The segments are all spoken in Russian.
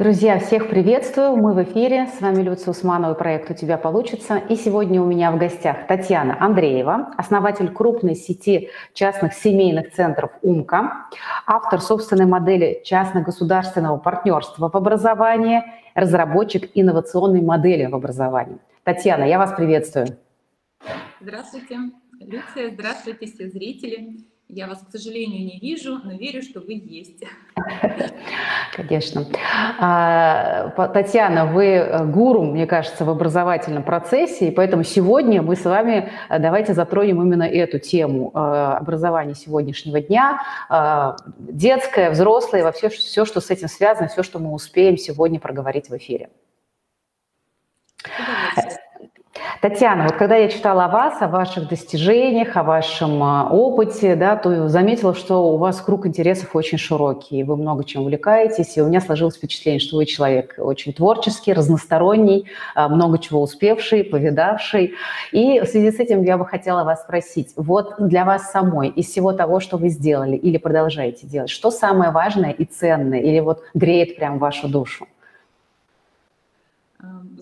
Друзья, всех приветствую. Мы в эфире. С вами Люция Усманова, проект «У тебя получится». И сегодня у меня в гостях Татьяна Андреева, основатель крупной сети частных семейных центров «Умка», автор собственной модели частно-государственного партнерства в образовании, разработчик инновационной модели в образовании. Татьяна, я вас приветствую. Здравствуйте, Люция, здравствуйте все зрители. Я вас, к сожалению, не вижу, но верю, что вы есть. Конечно. А, Татьяна, вы э, гуру, мне кажется, в образовательном процессе, и поэтому сегодня мы с вами э, давайте затронем именно эту тему э, образования сегодняшнего дня, детское, взрослое, вообще все, что с этим связано, все, что мы успеем сегодня проговорить в эфире. Татьяна, вот когда я читала о вас, о ваших достижениях, о вашем а, опыте, да, то заметила, что у вас круг интересов очень широкий, вы много чем увлекаетесь, и у меня сложилось впечатление, что вы человек очень творческий, разносторонний, а, много чего успевший, повидавший. И в связи с этим я бы хотела вас спросить, вот для вас самой, из всего того, что вы сделали или продолжаете делать, что самое важное и ценное, или вот греет прям вашу душу?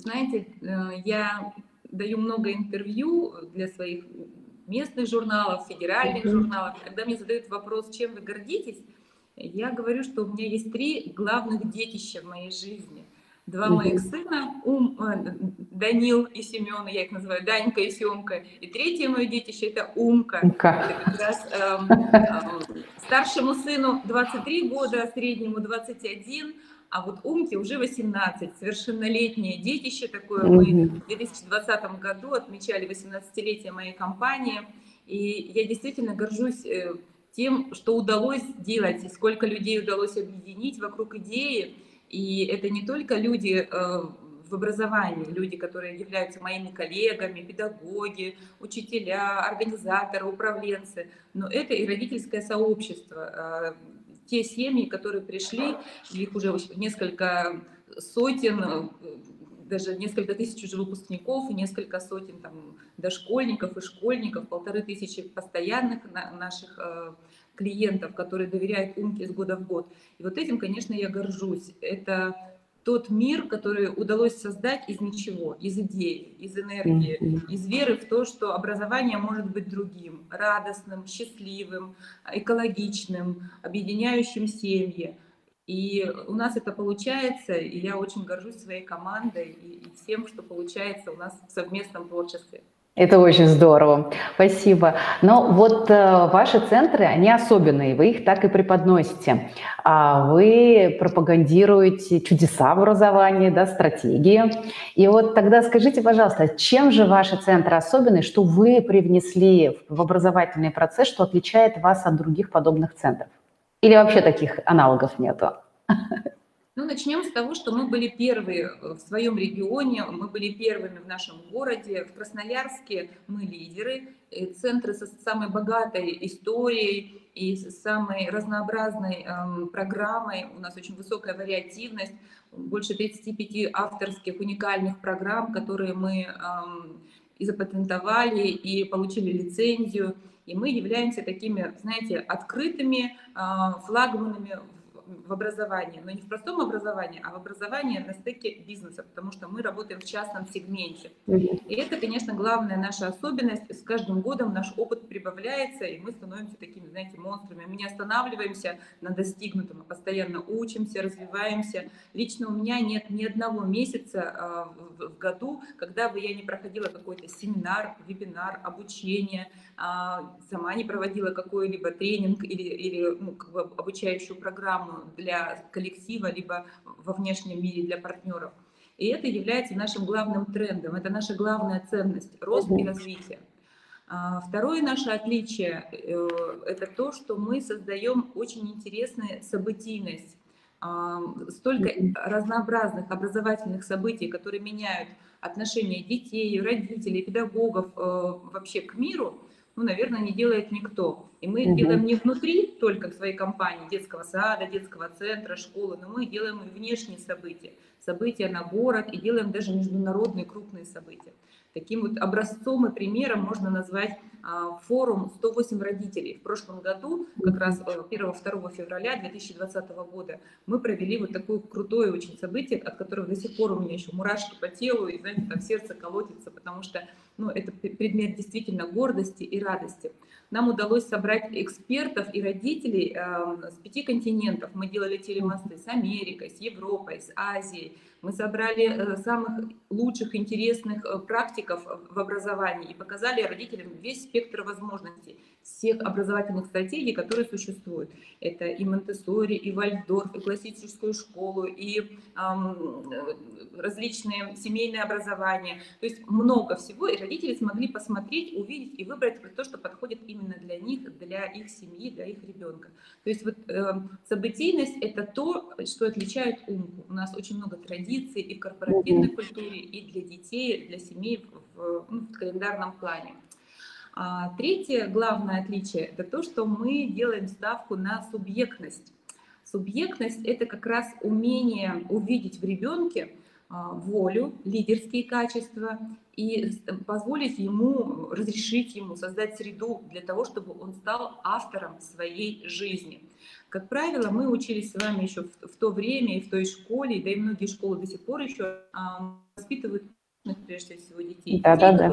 Знаете, э, я даю много интервью для своих местных журналов, федеральных mm-hmm. журналов. Когда мне задают вопрос, чем вы гордитесь, я говорю, что у меня есть три главных детища в моей жизни. Два mm-hmm. моих сына, Ум, э, Данил и Семен, я их называю Данька и Семка. И третье мое детище – это Умка. Умка. Это как раз, эм, эм, старшему сыну 23 года, среднему 21 – а вот Умке уже 18, совершеннолетнее детище такое. Мы в 2020 году отмечали 18-летие моей компании, и я действительно горжусь э, тем, что удалось сделать, и сколько людей удалось объединить вокруг идеи. И это не только люди э, в образовании, люди, которые являются моими коллегами, педагоги, учителя, организаторы, управленцы, но это и родительское сообщество, э, те семьи, которые пришли, их уже несколько сотен, э, даже несколько тысяч уже выпускников, несколько сотен там, дошкольников и школьников, полторы тысячи постоянных наших э, клиентов, которые доверяют Умке с года в год. И вот этим, конечно, я горжусь. Это тот мир, который удалось создать из ничего, из идеи, из энергии, из веры в то, что образование может быть другим, радостным, счастливым, экологичным, объединяющим семьи. И у нас это получается, и я очень горжусь своей командой и, и всем, что получается у нас в совместном творчестве. Это очень здорово, спасибо. Но вот э, ваши центры, они особенные, вы их так и преподносите. А вы пропагандируете чудеса образования, да, стратегии. И вот тогда скажите, пожалуйста, чем же ваши центры особенные, что вы привнесли в образовательный процесс, что отличает вас от других подобных центров? Или вообще таких аналогов нету? Ну, начнем с того, что мы были первые в своем регионе, мы были первыми в нашем городе. В Красноярске мы лидеры, центры со самой богатой историей и с самой разнообразной эм, программой. У нас очень высокая вариативность, больше 35 авторских уникальных программ, которые мы эм, и запатентовали, и получили лицензию. И мы являемся такими, знаете, открытыми э, флагманами в образовании, но не в простом образовании, а в образовании на стыке бизнеса, потому что мы работаем в частном сегменте. И это, конечно, главная наша особенность. С каждым годом наш опыт прибавляется, и мы становимся такими, знаете, монстрами. Мы не останавливаемся на достигнутом, а постоянно учимся, развиваемся. Лично у меня нет ни одного месяца а, в году, когда бы я не проходила какой-то семинар, вебинар, обучение, а, сама не проводила какой-либо тренинг или, или ну, как бы обучающую программу для коллектива, либо во внешнем мире для партнеров. И это является нашим главным трендом, это наша главная ценность – рост и развитие. А, второе наше отличие э, – это то, что мы создаем очень интересную событийность. А, столько разнообразных образовательных событий, которые меняют отношения детей, родителей, педагогов э, вообще к миру – ну, наверное, не делает никто. И мы угу. делаем не внутри только в своей компании, детского сада, детского центра, школы, но мы делаем и внешние события, события на город, и делаем даже международные крупные события. Таким вот образцом и примером можно назвать форум 108 родителей. В прошлом году, как раз 1-2 февраля 2020 года, мы провели вот такое крутое очень событие, от которого до сих пор у меня еще мурашки по телу, и, знаете, там сердце колотится, потому что ну, это предмет действительно гордости и радости. Нам удалось собрать экспертов и родителей э, с пяти континентов. Мы делали телемосты с Америкой, с Европой, с Азией. Мы собрали э, самых лучших, интересных э, практиков в образовании и показали родителям весь спектр возможностей всех образовательных стратегий, которые существуют. Это и Монтессори, и Вальдорф, и классическую школу, и эм, различные семейные образования. То есть много всего, и родители смогли посмотреть, увидеть и выбрать то, что подходит именно для них, для их семьи, для их ребенка. То есть вот э, событийность – это то, что отличает умку. У нас очень много традиций и в корпоративной культуре, и для детей, для семей в, ну, в календарном плане. А третье главное отличие – это то, что мы делаем ставку на субъектность. Субъектность – это как раз умение увидеть в ребенке волю, лидерские качества и позволить ему, разрешить ему создать среду для того, чтобы он стал автором своей жизни. Как правило, мы учились с вами еще в, в то время и в той школе, да и многие школы до сих пор еще а, воспитывают прежде всего детей. Да, да, да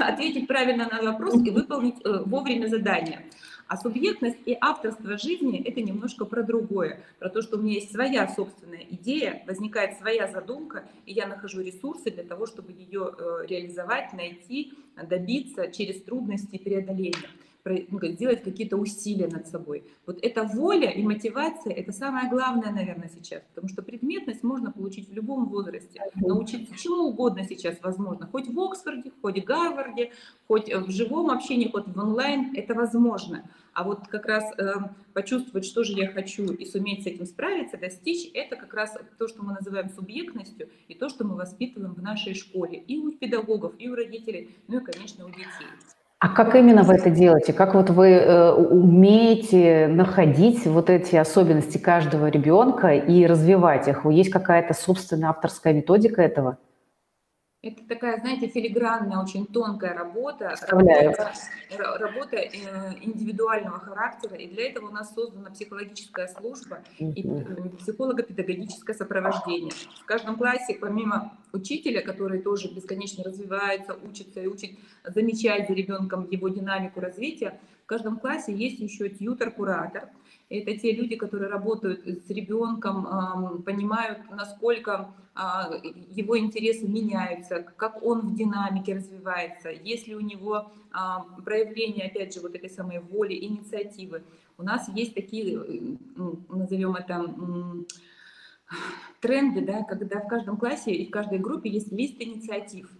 ответить правильно на вопрос и выполнить э, вовремя задание. А субъектность и авторство жизни – это немножко про другое, про то, что у меня есть своя собственная идея, возникает своя задумка, и я нахожу ресурсы для того, чтобы ее э, реализовать, найти, добиться через трудности и преодоления ну, сделать какие-то усилия над собой. Вот эта воля и мотивация – это самое главное, наверное, сейчас, потому что предметность можно получить в любом возрасте. Научиться чему угодно сейчас возможно, хоть в Оксфорде, хоть в Гарварде, хоть в живом общении, хоть в онлайн, это возможно. А вот как раз э, почувствовать, что же я хочу, и суметь с этим справиться, достичь, это как раз то, что мы называем субъектностью, и то, что мы воспитываем в нашей школе, и у педагогов, и у родителей, ну и, конечно, у детей. А как именно вы это делаете? Как вот вы э, умеете находить вот эти особенности каждого ребенка и развивать их? Есть какая-то собственная авторская методика этого? Это такая, знаете, филигранная, очень тонкая работа, работа, работа э, индивидуального характера, и для этого у нас создана психологическая служба и э, психолого-педагогическое сопровождение. В каждом классе, помимо учителя, который тоже бесконечно развивается, учится и учит замечать за ребенком его динамику развития, в каждом классе есть еще тьютер-куратор – это те люди, которые работают с ребенком, понимают, насколько а, его интересы меняются, как он в динамике развивается, есть ли у него а, проявление, опять же, вот этой самой воли, инициативы. У нас есть такие, назовем это, тренды, да, когда в каждом классе и в каждой группе есть лист инициатив.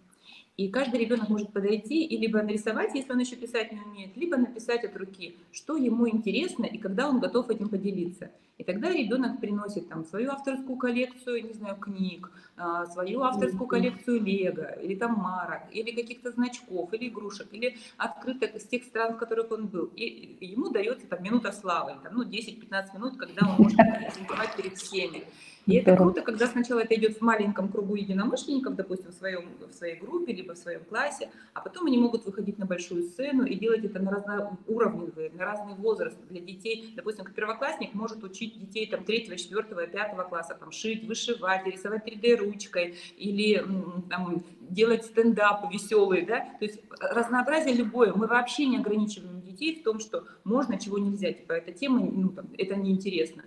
И каждый ребенок может подойти и либо нарисовать, если он еще писать не умеет, либо написать от руки, что ему интересно и когда он готов этим поделиться. И тогда ребенок приносит там свою авторскую коллекцию, не знаю, книг, а, свою авторскую коллекцию лего, или там марок, или каких-то значков, или игрушек, или открыток из тех стран, в которых он был. И ему дается там минута славы, там, ну, 10-15 минут, когда он может презентовать перед всеми. И это круто, когда сначала это идет в маленьком кругу единомышленников, допустим, в, своем, в своей группе, либо в своем классе, а потом они могут выходить на большую сцену и делать это на разноуровневые, на разный возраст для детей. Допустим, первоклассник может учить детей там, 3, 4, 5 класса там, шить, вышивать, рисовать 3D ручкой или там, делать стендапы веселые. Да? То есть разнообразие любое. Мы вообще не ограничиваем детей в том, что можно, чего нельзя. Типа, эта тема, ну, там, это неинтересно.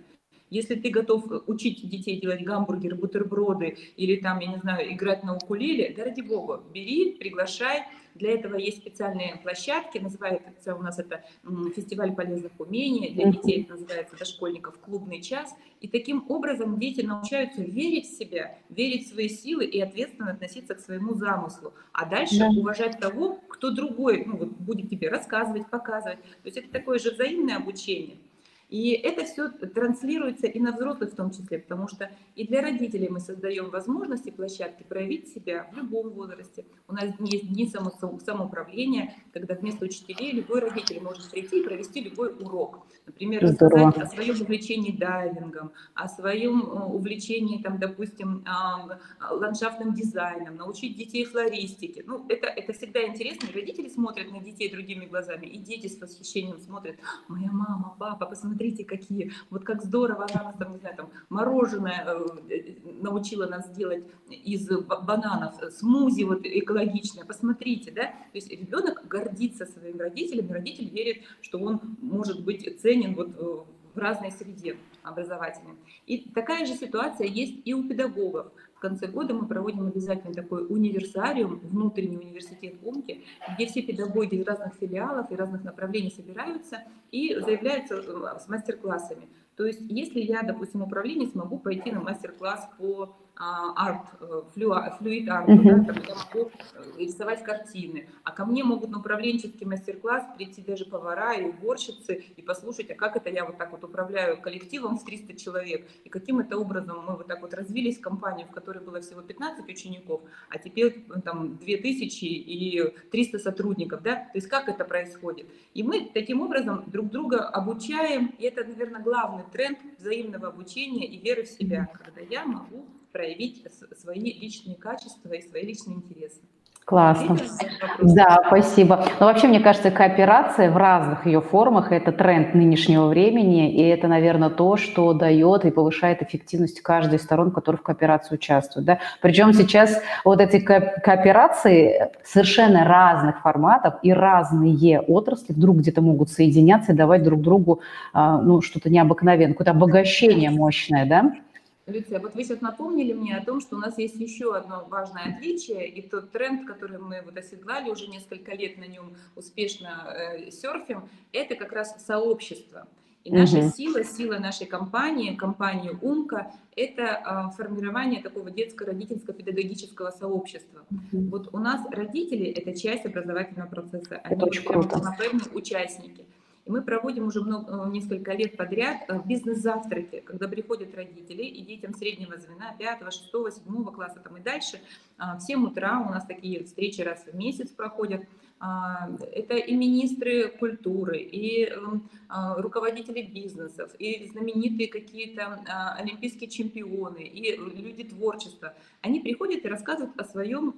Если ты готов учить детей делать гамбургеры, бутерброды или там, я не знаю, играть на укулеле, да ради бога, бери, приглашай. Для этого есть специальные площадки, называется у нас это фестиваль полезных умений, для детей это называется дошкольников клубный час. И таким образом дети научаются верить в себя, верить в свои силы и ответственно относиться к своему замыслу. А дальше да. уважать того, кто другой ну, вот, будет тебе рассказывать, показывать. То есть это такое же взаимное обучение. И это все транслируется и на взрослых в том числе, потому что и для родителей мы создаем возможности, площадки проявить себя в любом возрасте. У нас есть дни само, самоуправления, когда вместо учителей любой родитель может прийти и провести любой урок. Например, рассказать о своем увлечении дайвингом, о своем э, увлечении, там, допустим, ландшафтным дизайном, научить детей флористике. Ну, это, это всегда интересно. Родители смотрят на детей другими глазами, и дети с восхищением смотрят, моя мама, папа, посмотрите, какие, вот как здорово она нас там, не знаю, там, мороженое э, научила нас делать из бананов, смузи вот экологичное, посмотрите, да, то есть ребенок гордится своим родителем, родитель верит, что он может быть ценен вот э, в разной среде образовательной. И такая же ситуация есть и у педагогов. В конце года мы проводим обязательно такой универсариум, внутренний университет Умки, где все педагоги из разных филиалов и разных направлений собираются и заявляются э, с мастер-классами. То есть если я, допустим, управление смогу пойти на мастер-класс по арт, э, флюид арт, uh-huh. да, там я могу э, рисовать картины. А ко мне могут на управленческий мастер-класс прийти даже повара и уборщицы и послушать, а как это я вот так вот управляю коллективом в 300 человек, и каким это образом мы вот так вот развились в компании, в которой было всего 15 учеников, а теперь э, там 2000 и 300 сотрудников, да, то есть как это происходит. И мы таким образом друг друга обучаем, и это, наверное, главный тренд взаимного обучения и веры в себя, когда я могу проявить свои личные качества и свои личные интересы. Классно. Да, спасибо. Но ну, вообще, мне кажется, кооперация в разных ее формах – это тренд нынешнего времени, и это, наверное, то, что дает и повышает эффективность каждой из сторон, которые в кооперации участвуют. Да? Причем сейчас вот эти кооперации совершенно разных форматов и разные отрасли вдруг где-то могут соединяться и давать друг другу а, ну, что-то необыкновенное, какое-то обогащение мощное, да? Люция, вот вы сейчас напомнили мне о том, что у нас есть еще одно важное отличие, и тот тренд, который мы вот оседлали уже несколько лет на нем успешно э, серфим, это как раз сообщество. И наша угу. сила, сила нашей компании, компании Умка, это э, формирование такого детско-родительско-педагогического сообщества. Угу. Вот у нас родители – это часть образовательного процесса, они это очень круто. участники. И мы проводим уже много, э, несколько лет подряд э, бизнес-завтраки, когда приходят родители и детям среднего звена, 5, 6, 7 класса там и дальше, а, в 7 утра у нас такие встречи раз в месяц проходят, это и министры культуры, и эм, а, руководители бизнесов, и знаменитые какие-то а, олимпийские чемпионы, и люди творчества. Они приходят и рассказывают о своем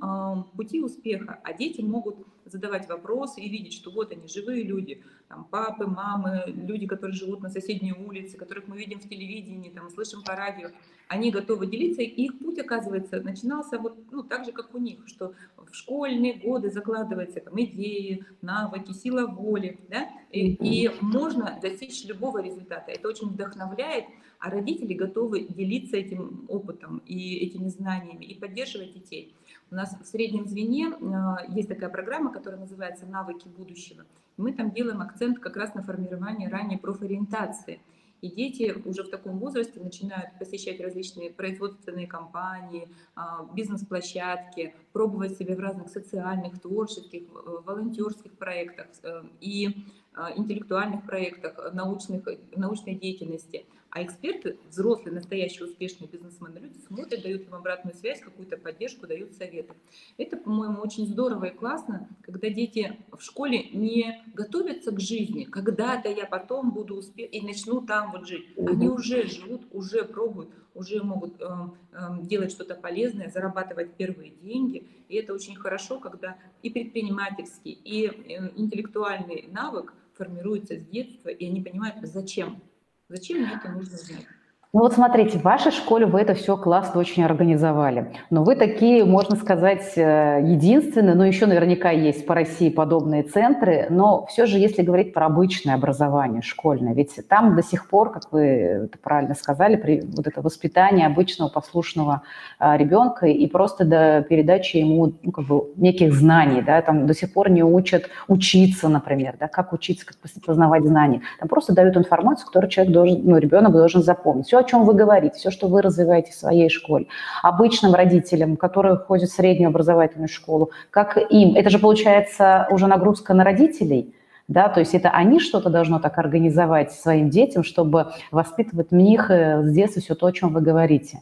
пути успеха, а дети могут задавать вопросы и видеть, что вот они, живые люди, там, папы, мамы, люди, которые живут на соседней улице, которых мы видим в телевидении, там, слышим по радио, они готовы делиться, и их путь, оказывается, начинался вот ну, так же, как у них, что в школьные годы закладываются там, идеи, навыки, сила воли, да, и, и можно достичь любого результата. Это очень вдохновляет, а родители готовы делиться этим опытом и этими знаниями и поддерживать детей. У нас в среднем звене э, есть такая программа, которая называется «Навыки будущего». Мы там делаем акцент как раз на формирование ранней профориентации – и дети уже в таком возрасте начинают посещать различные производственные компании, а, бизнес-площадки, пробовать себя в разных социальных, творческих, э, волонтерских проектах э, и а, интеллектуальных проектах, научных, научной деятельности – а эксперты, взрослые, настоящие успешные бизнесмены, люди смотрят, дают им обратную связь, какую-то поддержку, дают советы. Это, по-моему, очень здорово и классно, когда дети в школе не готовятся к жизни. Когда-то я потом буду успеть и начну там вот жить. Они уже живут, уже пробуют, уже могут э, э, делать что-то полезное, зарабатывать первые деньги. И это очень хорошо, когда и предпринимательский, и э, интеллектуальный навык формируется с детства, и они понимают, зачем Зачем мне это нужно знать? Ну вот смотрите, в вашей школе вы это все классно очень организовали. Но вы такие, можно сказать, э, единственные, но еще наверняка есть по России подобные центры, но все же, если говорить про обычное образование школьное, ведь там до сих пор, как вы правильно сказали, при, вот это воспитание обычного послушного а, ребенка и просто до передачи ему ну, как бы неких знаний, да, там до сих пор не учат учиться, например, да, как учиться, как познавать знания. Там просто дают информацию, которую человек должен, ну, ребенок должен запомнить. Все, о чем вы говорите, все, что вы развиваете в своей школе. Обычным родителям, которые ходят в среднюю образовательную школу, как им? Это же получается уже нагрузка на родителей, да, то есть это они что-то должно так организовать своим детям, чтобы воспитывать в них э, с детства все то, о чем вы говорите.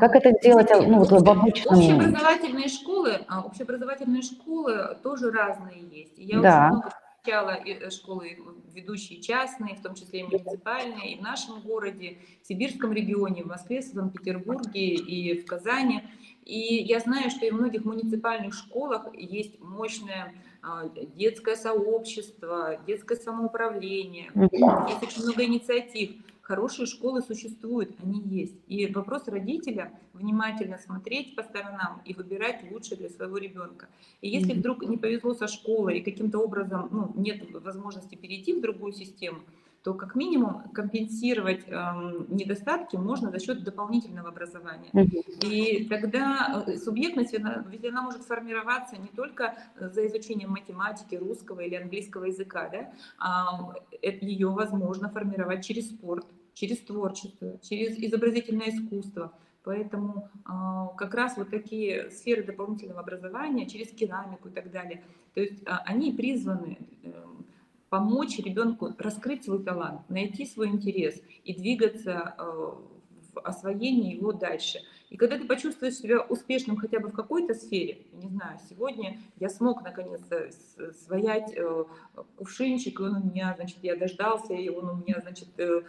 Как это делать ну, вот в обычном... Общеобразовательные школы, а, общеобразовательные школы тоже разные есть. Я да. очень много встречала э, школы ведущие частные, в том числе и муниципальные, и в нашем городе, в Сибирском регионе, в Москве, в Санкт-Петербурге и в Казани. И я знаю, что и в многих муниципальных школах есть мощное а, детское сообщество, детское самоуправление, есть очень много инициатив. Хорошие школы существуют, они есть. И вопрос родителя внимательно смотреть по сторонам и выбирать лучшее для своего ребенка. И если вдруг не повезло со школой и каким-то образом ну, нет возможности перейти в другую систему, то как минимум компенсировать э, недостатки можно за счет дополнительного образования. И тогда э, субъектность, ведь она может формироваться не только за изучением математики, русского или английского языка, да, а ее возможно формировать через спорт, через творчество, через изобразительное искусство. Поэтому э, как раз вот такие сферы дополнительного образования, через керамику и так далее, то есть э, они призваны э, помочь ребенку раскрыть свой талант, найти свой интерес и двигаться э, в освоении его дальше. И когда ты почувствуешь себя успешным хотя бы в какой-то сфере, не знаю, сегодня я смог наконец-то своять э, кувшинчик, и он у меня, значит, я дождался, и он у меня, значит, э,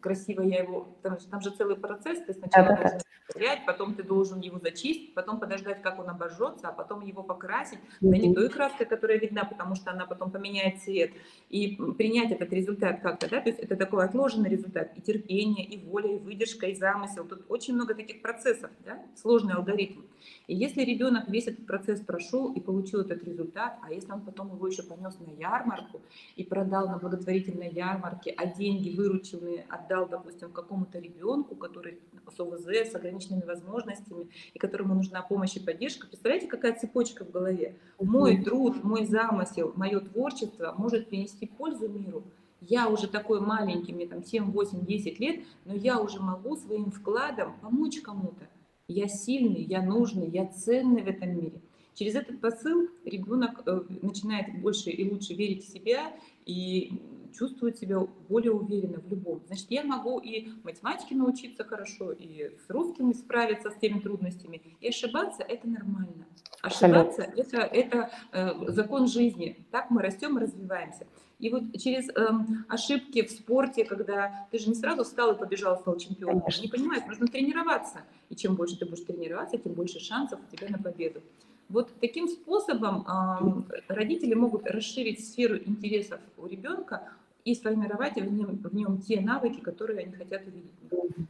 красиво я его, там, там же целый процесс, ты сначала да, должен стоять, потом ты должен его зачистить, потом подождать, как он обожжется, а потом его покрасить, да не той краской, которая видна, потому что она потом поменяет цвет, и принять этот результат как-то, да, то есть это такой отложенный результат, и терпение, и воля, и выдержка, и замысел, тут очень много таких процессов, да, сложный алгоритм. И если ребенок весь этот процесс прошел и получил этот результат, а если он потом его еще понес на ярмарку и продал на благотворительной ярмарке, а деньги вырученные отдал, допустим, какому-то ребенку, который с ОВЗ, с ограниченными возможностями, и которому нужна помощь и поддержка, представляете, какая цепочка в голове? Мой труд, мой замысел, мое творчество может принести пользу миру. Я уже такой маленький, мне там 7, 8, 10 лет, но я уже могу своим вкладом помочь кому-то я сильный, я нужный, я ценный в этом мире. Через этот посыл ребенок э, начинает больше и лучше верить в себя и чувствует себя более уверенно в любом. Значит, я могу и математике научиться хорошо, и с русским справиться с теми трудностями. И ошибаться – это нормально. Ошибаться – это, это э, закон жизни. Так мы растем и развиваемся. И вот через эм, ошибки в спорте, когда ты же не сразу встал и побежал, стал чемпионом, же не понимаешь, нужно тренироваться. И чем больше ты будешь тренироваться, тем больше шансов у тебя на победу. Вот таким способом эм, родители могут расширить сферу интересов у ребенка, и сформировать в нем, в нем те навыки, которые они хотят увидеть.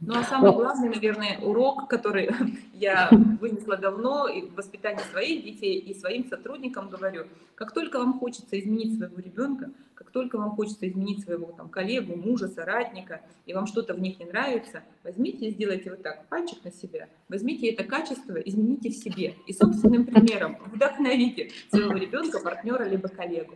Ну а самый главный, наверное, урок, который я вынесла давно и в воспитании своих детей и своим сотрудникам говорю, как только вам хочется изменить своего ребенка, как только вам хочется изменить своего там, коллегу, мужа, соратника, и вам что-то в них не нравится, возьмите и сделайте вот так, пальчик на себя, возьмите это качество, измените в себе и собственным примером вдохновите своего ребенка, партнера либо коллегу.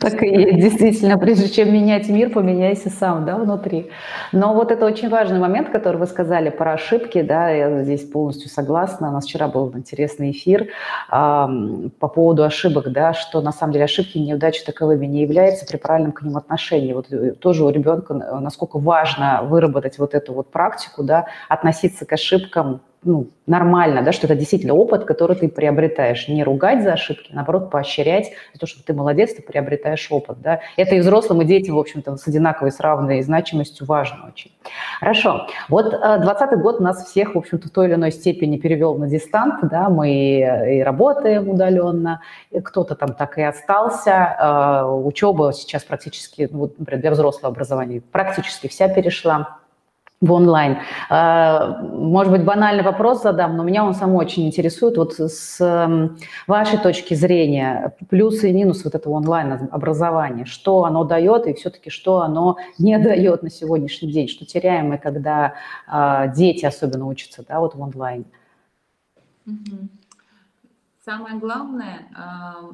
Так и действительно, прежде чем менять мир, поменяйся сам, да, внутри. Но вот это очень важный момент, который вы сказали про ошибки, да, я здесь полностью согласна. У нас вчера был интересный эфир э, по поводу ошибок, да, что на самом деле ошибки и неудачи таковыми не являются при правильном к ним отношении. Вот э, тоже у ребенка э, насколько важно выработать вот эту вот практику, да, относиться к ошибкам ну, нормально, да, что это действительно опыт, который ты приобретаешь. Не ругать за ошибки, а наоборот, поощрять за то, что ты молодец, ты приобретаешь опыт. Да. Это и взрослым, и детям, в общем-то, с одинаковой, с равной значимостью важно очень. Хорошо. Вот 20 год нас всех, в общем-то, в той или иной степени перевел на дистант, да, мы и работаем удаленно, кто-то там так и остался, а, учеба сейчас практически, ну, например, для взрослого образования практически вся перешла в онлайн. А, может быть, банальный вопрос задам, но меня он сам очень интересует. Вот с вашей точки зрения, плюсы и минусы вот этого онлайн-образования, что оно дает и все-таки что оно не дает на сегодняшний день, что теряем мы, когда а, дети особенно учатся да, вот в онлайн. Самое главное, а,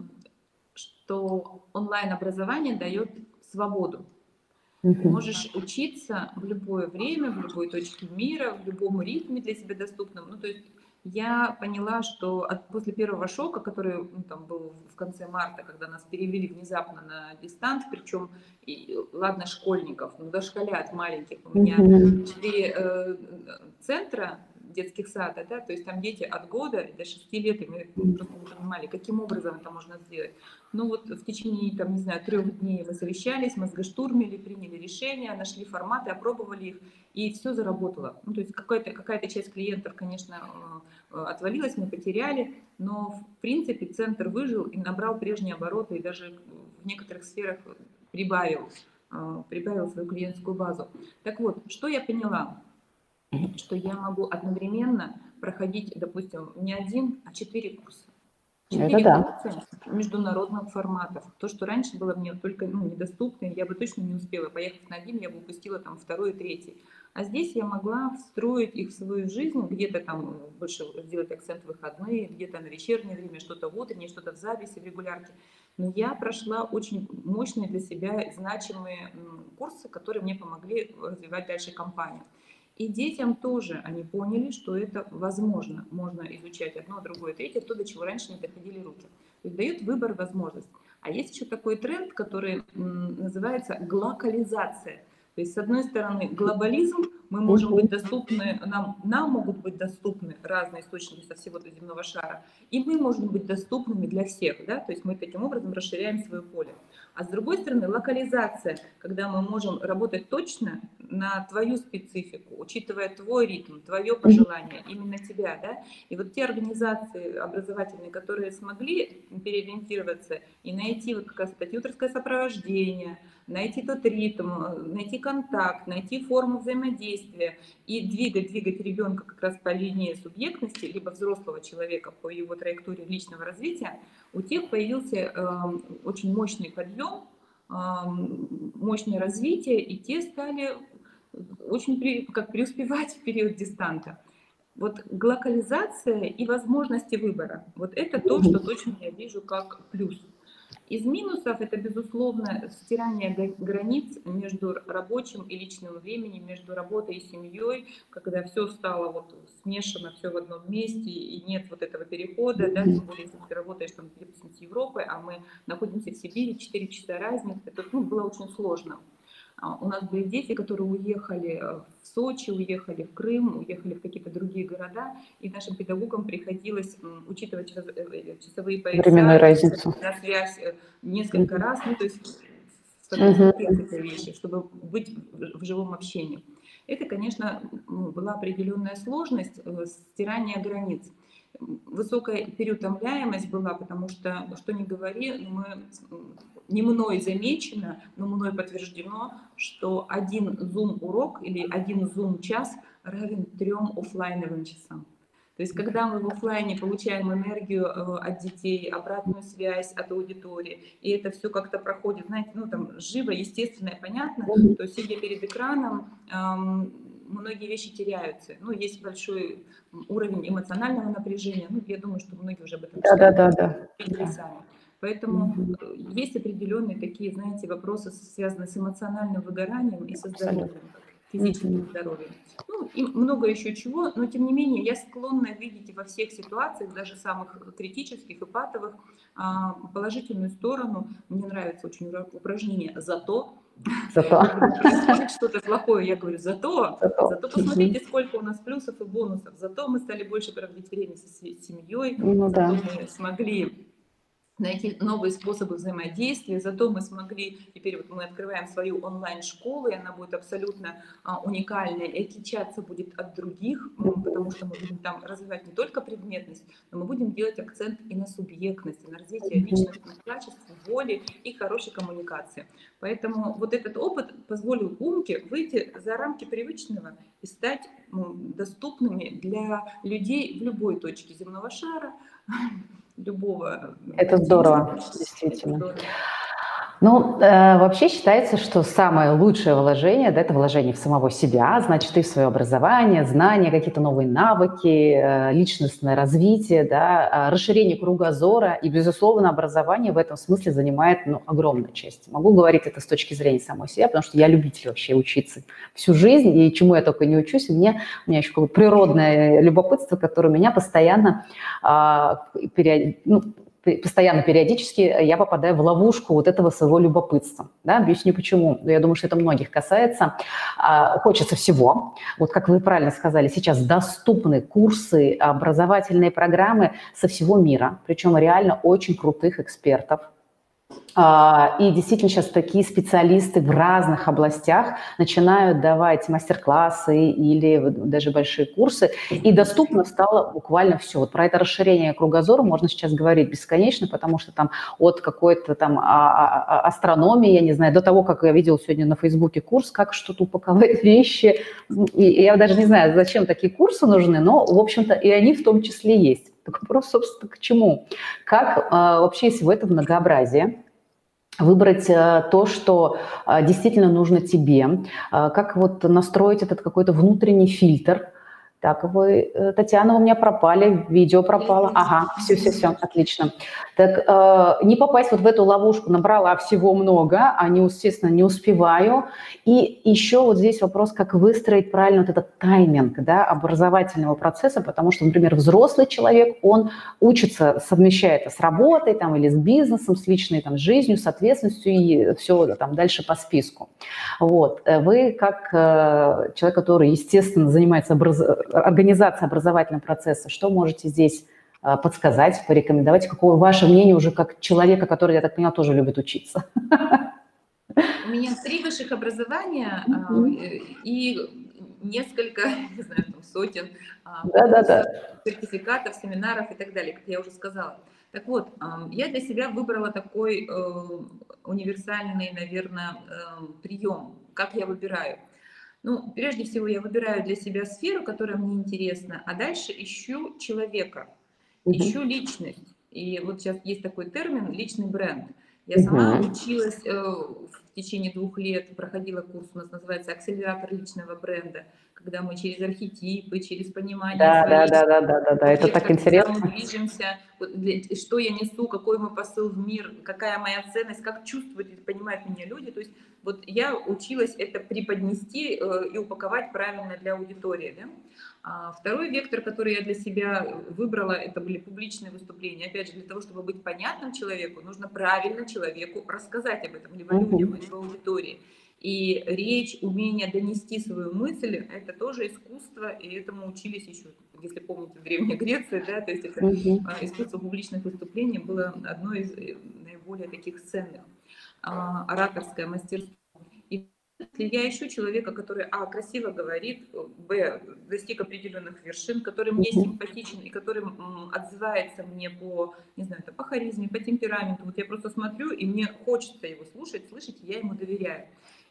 что онлайн-образование дает свободу. Ты можешь учиться в любое время, в любой точке мира, в любом ритме для себя доступном. Ну, то есть я поняла, что от, после первого шока, который ну, там был в конце марта, когда нас перевели внезапно на дистант, причем, и, ладно, школьников, но дошколят маленьких, у меня четыре э, центра детских сада, да, то есть там дети от года до 6 лет, и мы просто не понимали, каким образом это можно сделать. Ну вот в течение, там, не знаю, трех дней мы совещались, мозгоштурмили, приняли решения, нашли форматы, опробовали их, и все заработало. Ну, то есть какая-то какая часть клиентов, конечно, э, отвалилась, мы потеряли, но в принципе центр выжил и набрал прежние обороты, и даже в некоторых сферах прибавил, э, прибавил свою клиентскую базу. Так вот, что я поняла? Что я могу одновременно проходить, допустим, не один, а четыре курса. Четыре да. курса международных форматов. То, что раньше было мне только ну, недоступно, я бы точно не успела. Поехав на один, я бы упустила там второй и третий. А здесь я могла встроить их в свою жизнь, где-то там больше сделать акцент в выходные, где-то на вечернее время, что-то в утреннее, что-то в записи, в регулярке. Но я прошла очень мощные для себя значимые курсы, которые мне помогли развивать дальше компанию. И детям тоже они поняли, что это возможно. Можно изучать одно, другое, третье, то, до чего раньше не доходили руки. То есть дает выбор, возможность. А есть еще такой тренд, который называется глокализация. То есть, с одной стороны, глобализм, мы можем быть доступны, нам, нам могут быть доступны разные источники со всего земного шара, и мы можем быть доступными для всех, да, то есть мы таким образом расширяем свое поле. А с другой стороны, локализация, когда мы можем работать точно на твою специфику, учитывая твой ритм, твое пожелание, именно тебя, да. И вот те организации образовательные, которые смогли переориентироваться и найти вот как раз это тьюторское сопровождение, найти тот ритм, найти контакт, найти форму взаимодействия и двигать, двигать ребенка как раз по линии субъектности, либо взрослого человека по его траектории личного развития, у тех появился э, очень мощный подъем, э, мощное развитие, и те стали очень при, как преуспевать в период дистанта. Вот глокализация и возможности выбора, вот это то, что точно я вижу как плюс. Из минусов это, безусловно, стирание границ между рабочим и личным временем, между работой и семьей, когда все стало вот смешано, все в одном месте, и нет вот этого перехода, да, тем более, если ты работаешь там, допустим, с Европой, а мы находимся в Сибири, 4 часа разницы, это ну, было очень сложно. А, у нас были дети, которые уехали э, в Сочи, уехали в Крым, уехали в какие-то другие города, и нашим педагогам приходилось учитывать э, э, часовые пояса, Временную разницу. на связь несколько раз, ну, то есть угу. вещи, чтобы быть в живом общении. Это, конечно, была определенная сложность стирания границ высокая переутомляемость была, потому что, что не говори, мы, не мной замечено, но мной подтверждено, что один Zoom-урок или один Zoom-час равен трем офлайновым часам. То есть, когда мы в офлайне получаем энергию э, от детей, обратную связь от аудитории, и это все как-то проходит, знаете, ну там живо, естественно и понятно, то сидя перед экраном, эм, многие вещи теряются. Ну, есть большой уровень эмоционального напряжения. Ну, я думаю, что многие уже об этом да, да, да, да. Поэтому есть определенные такие, знаете, вопросы, связанные с эмоциональным выгоранием и со здоровьем, физическим здоровьем. Ну, и много еще чего, но тем не менее я склонна видеть во всех ситуациях, даже самых критических и патовых, а, положительную сторону. Мне нравится очень упражнение «зато», Зато. Что-то плохое, я говорю, зато, зато, зато посмотрите, сколько у нас плюсов и бонусов, зато мы стали больше проводить время со семьей, ну, зато да. мы смогли найти новые способы взаимодействия. Зато мы смогли, теперь вот мы открываем свою онлайн-школу, и она будет абсолютно а, уникальная и отличаться будет от других, потому что мы будем там развивать не только предметность, но мы будем делать акцент и на субъектность, и на развитие личностных качеств, воли и хорошей коммуникации. Поэтому вот этот опыт позволил Умке выйти за рамки привычного и стать доступными для людей в любой точке земного шара, любого. Это здорово, действительно. Это здорово. Ну, э, вообще считается, что самое лучшее вложение да, – это вложение в самого себя, значит, и в свое образование, знания, какие-то новые навыки, э, личностное развитие, да, а расширение кругозора. И, безусловно, образование в этом смысле занимает ну, огромную часть. Могу говорить это с точки зрения самой себя, потому что я любитель вообще учиться всю жизнь, и чему я только не учусь. Мне, у меня еще какое-то природное любопытство, которое меня постоянно а, период, ну, постоянно, периодически я попадаю в ловушку вот этого своего любопытства. Да? Объясню почему. Я думаю, что это многих касается. А, хочется всего. Вот как вы правильно сказали, сейчас доступны курсы, образовательные программы со всего мира, причем реально очень крутых экспертов, и действительно сейчас такие специалисты в разных областях начинают давать мастер-классы или даже большие курсы, и доступно стало буквально все. Вот про это расширение кругозора можно сейчас говорить бесконечно, потому что там от какой-то там а, а, астрономии, я не знаю, до того, как я видела сегодня на Фейсбуке курс, как что-то упаковать вещи, и я даже не знаю, зачем такие курсы нужны, но, в общем-то, и они в том числе есть. Так вопрос, собственно, к чему? Как вообще, если в этом многообразие, выбрать э, то, что э, действительно нужно тебе, э, как вот настроить этот какой-то внутренний фильтр, так, вы, э, Татьяна, у меня пропали, видео пропало. Ага, все-все-все, отлично. Так, э, не попасть вот в эту ловушку, набрала всего много, а не, естественно, не успеваю. И еще вот здесь вопрос, как выстроить правильно вот этот тайминг да, образовательного процесса, потому что, например, взрослый человек, он учится, совмещая это с работой там, или с бизнесом, с личной там, жизнью, с ответственностью и все там дальше по списку. Вот. Э, вы как э, человек, который, естественно, занимается образованием, организация образовательного процесса. Что можете здесь а, подсказать, порекомендовать? Какое ваше мнение уже как человека, который, я так понимаю, тоже любит учиться? У меня три высших образования mm-hmm. и несколько, не знаю, там, сотен да, да, да. сертификатов, семинаров и так далее, как я уже сказала. Так вот, я для себя выбрала такой э, универсальный, наверное, э, прием, как я выбираю. Ну, прежде всего, я выбираю для себя сферу, которая мне интересна, а дальше ищу человека, угу. ищу личность. И вот сейчас есть такой термин «личный бренд». Я сама угу. училась э, в течение двух лет, проходила курс, у нас называется «Акселератор личного бренда», когда мы через архетипы, через понимание да, да, да, да, да, да, да, это так интересно. Мы движемся, что я несу, какой мой посыл в мир, какая моя ценность, как чувствуют и понимают меня люди. То есть вот я училась это преподнести э, и упаковать правильно для аудитории. Да? А второй вектор, который я для себя выбрала, это были публичные выступления. Опять же, для того, чтобы быть понятным человеку, нужно правильно человеку рассказать об этом, либо людям, либо аудитории. И речь, умение донести свою мысль, это тоже искусство, и этому учились еще, если помните, в Древней Греции, да, то есть это uh искусство публичных выступлений было одно из э, наиболее таких ценных. А, ораторское мастерство. И если я ищу человека, который, а, красиво говорит, б, достиг определенных вершин, который мне симпатичен и который отзывается мне по, не знаю, по харизме, по темпераменту, вот я просто смотрю, и мне хочется его слушать, слышать, я ему доверяю.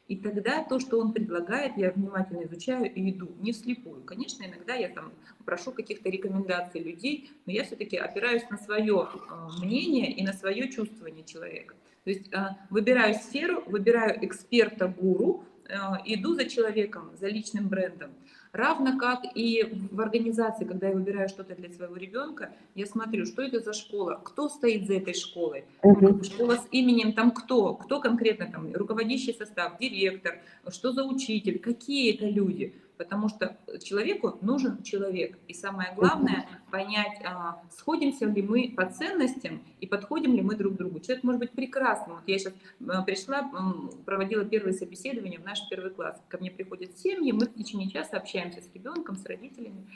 И тогда то, что он предлагает, я внимательно изучаю и иду, не вслепую. Конечно, иногда я там прошу каких-то рекомендаций людей, но я все-таки опираюсь на свое а, мнение и на свое чувствование человека. То есть а, выбираю сферу, выбираю эксперта-гуру, а, иду за человеком, за личным брендом. Равно как и в организации, когда я выбираю что-то для своего ребенка, я смотрю, что это за школа, кто стоит за этой школой, uh-huh. школа с именем, там кто, кто конкретно там, руководящий состав, директор, что за учитель, какие это люди потому что человеку нужен человек. И самое главное понять, а, сходимся ли мы по ценностям и подходим ли мы друг к другу. Человек может быть прекрасным. Вот я сейчас а, пришла, проводила первое собеседование в наш первый класс. Ко мне приходят семьи, мы в течение часа общаемся с ребенком, с родителями.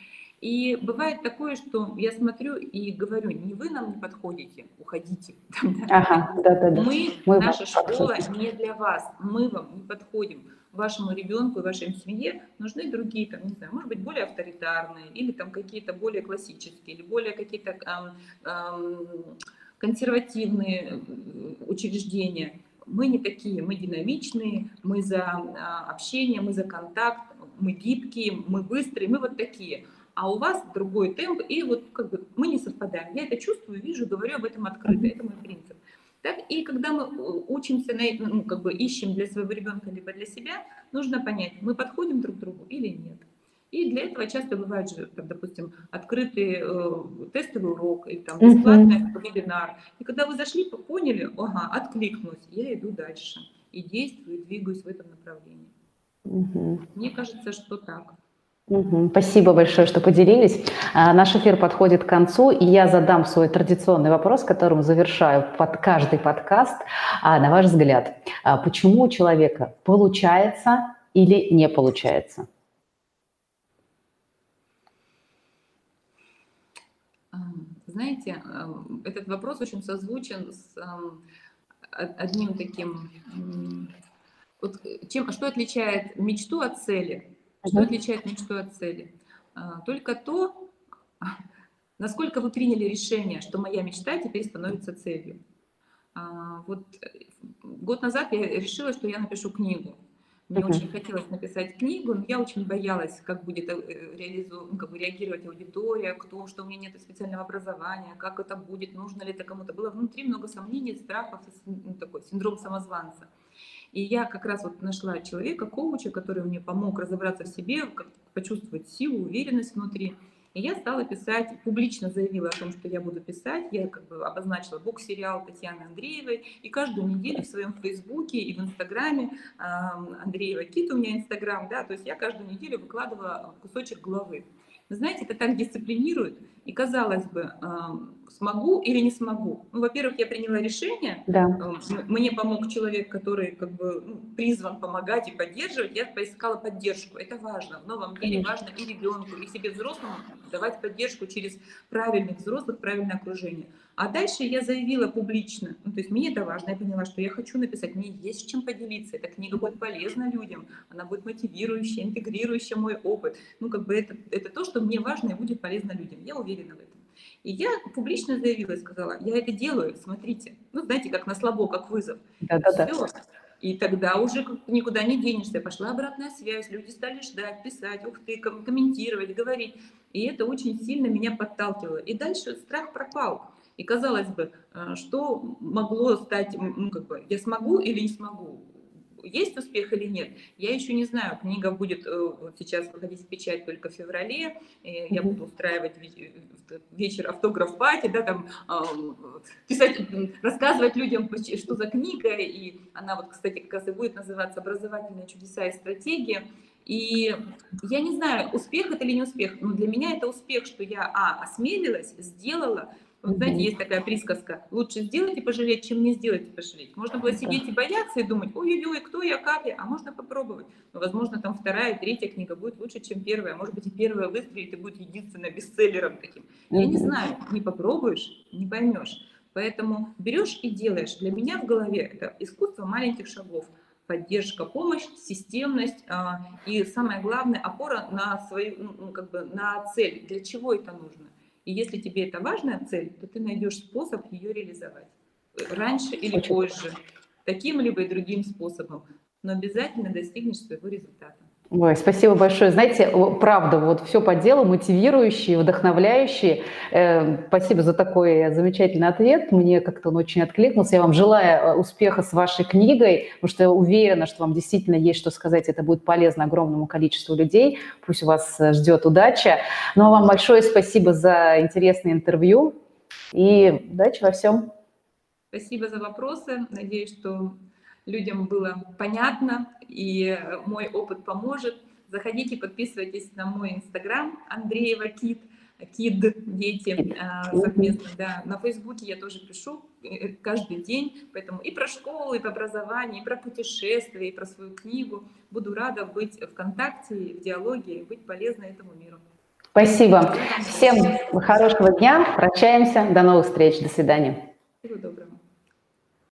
И бывает такое, что я смотрю и говорю, не вы нам не подходите, уходите. Ага, да, да, да. Мы, мы наша школа не для вас, мы вам не подходим вашему ребенку и вашей семье нужны другие, там, не знаю, может быть, более авторитарные, или там какие-то более классические, или более какие-то эм, эм, консервативные учреждения. Мы не такие, мы динамичные, мы за э, общение, мы за контакт, мы гибкие, мы быстрые, мы вот такие. А у вас другой темп, и вот как бы мы не совпадаем. Я это чувствую, вижу, говорю об этом открыто, это мой принцип. Так и когда мы учимся, на, ну, как бы ищем для своего ребенка либо для себя, нужно понять, мы подходим друг к другу или нет. И для этого часто бывает же, там, допустим, открытый э, тестовый урок или там бесплатный uh-huh. вебинар. И когда вы зашли, поняли, ага, откликнулась, я иду дальше и действую, двигаюсь в этом направлении. Uh-huh. Мне кажется, что так. Спасибо большое, что поделились. А, наш эфир подходит к концу, и я задам свой традиционный вопрос, которым завершаю под каждый подкаст. А, на ваш взгляд, а, почему у человека получается или не получается? Знаете, этот вопрос очень созвучен с одним таким... Вот чем, что отличает мечту от цели? Что отличает мечту от цели? А, только то, насколько вы приняли решение, что моя мечта теперь становится целью. А, вот год назад я решила, что я напишу книгу. Мне uh-huh. очень хотелось написать книгу, но я очень боялась, как будет э, реализу... как бы реагировать аудитория, кто, что у меня нет специального образования, как это будет, нужно ли это кому-то. Было внутри много сомнений, страхов, ну, такой синдром самозванца. И я как раз вот нашла человека, коуча, который мне помог разобраться в себе, почувствовать силу, уверенность внутри. И я стала писать, публично заявила о том, что я буду писать. Я как бы обозначила бок-сериал Татьяны Андреевой. И каждую неделю в своем Фейсбуке и в Инстаграме, Андреева Кит у меня Инстаграм, да, то есть я каждую неделю выкладывала кусочек главы. Вы знаете, это так дисциплинирует. И казалось бы, смогу или не смогу. Ну, во-первых, я приняла решение. Да. Мне помог человек, который как бы ну, призван помогать и поддерживать. Я поискала поддержку. Это важно. В новом мире важно и ребенку, и себе взрослому давать поддержку через правильных взрослых, правильное окружение. А дальше я заявила публично, ну, то есть мне это важно, я поняла, что я хочу написать, мне есть чем поделиться, эта книга будет полезна людям, она будет мотивирующая, интегрирующая мой опыт. Ну, как бы это, это то, что мне важно и будет полезно людям. Я уверена в этом. И я публично заявила и сказала, я это делаю, смотрите. Ну, знаете, как на слабо, как вызов. Да-да-да. И тогда уже никуда не денешься. Пошла обратная связь, люди стали ждать, писать, ух ты, комментировать, говорить. И это очень сильно меня подталкивало. И дальше страх пропал. И казалось бы, э, что могло стать, ну, как бы, я смогу или не смогу? Есть успех или нет? Я еще не знаю. Книга будет э, вот сейчас выходить в печать только в феврале. Я буду устраивать вечер автограф-пати, да, там писать, рассказывать людям, что за книга. И она вот, кстати, как раз и будет называться «Образовательные чудеса и стратегии». И я не знаю, успех это или не успех, но для меня это успех, что я, а, осмелилась, сделала, вот, знаете, есть такая присказка, лучше сделать и пожалеть, чем не сделать и пожалеть. Можно было сидеть и бояться и думать, ой-ой-ой, кто я, как я, а можно попробовать. Но, возможно, там вторая, третья книга будет лучше, чем первая. Может быть, и первая выстрелит и будет единственным бестселлером таким. Я не знаю, не попробуешь, не поймешь. Поэтому берешь и делаешь. Для меня в голове это искусство маленьких шагов поддержка, помощь, системность а, и самое главное опора на свою, ну, как бы на цель. Для чего это нужно? И если тебе это важная цель, то ты найдешь способ ее реализовать. Раньше или Очень позже. Таким либо и другим способом. Но обязательно достигнешь своего результата. Ой, спасибо большое. Знаете, правда, вот все по делу, мотивирующие, вдохновляющие. Э, спасибо за такой замечательный ответ. Мне как-то он очень откликнулся. Я вам желаю э, успеха с вашей книгой, потому что я уверена, что вам действительно есть что сказать. Это будет полезно огромному количеству людей. Пусть вас э, ждет удача. Ну а вам большое спасибо за интересное интервью и удачи во всем. Спасибо за вопросы. Надеюсь, что людям было понятно, и мой опыт поможет. Заходите, подписывайтесь на мой инстаграм Андреева Кит, Кид, дети а, совместно, да. На Фейсбуке я тоже пишу э, каждый день, поэтому и про школу, и про образование, и про путешествия, и про свою книгу. Буду рада быть в контакте, в диалоге, и быть полезной этому миру. Спасибо. Всем хорошего дня. Прощаемся. До новых встреч. До свидания.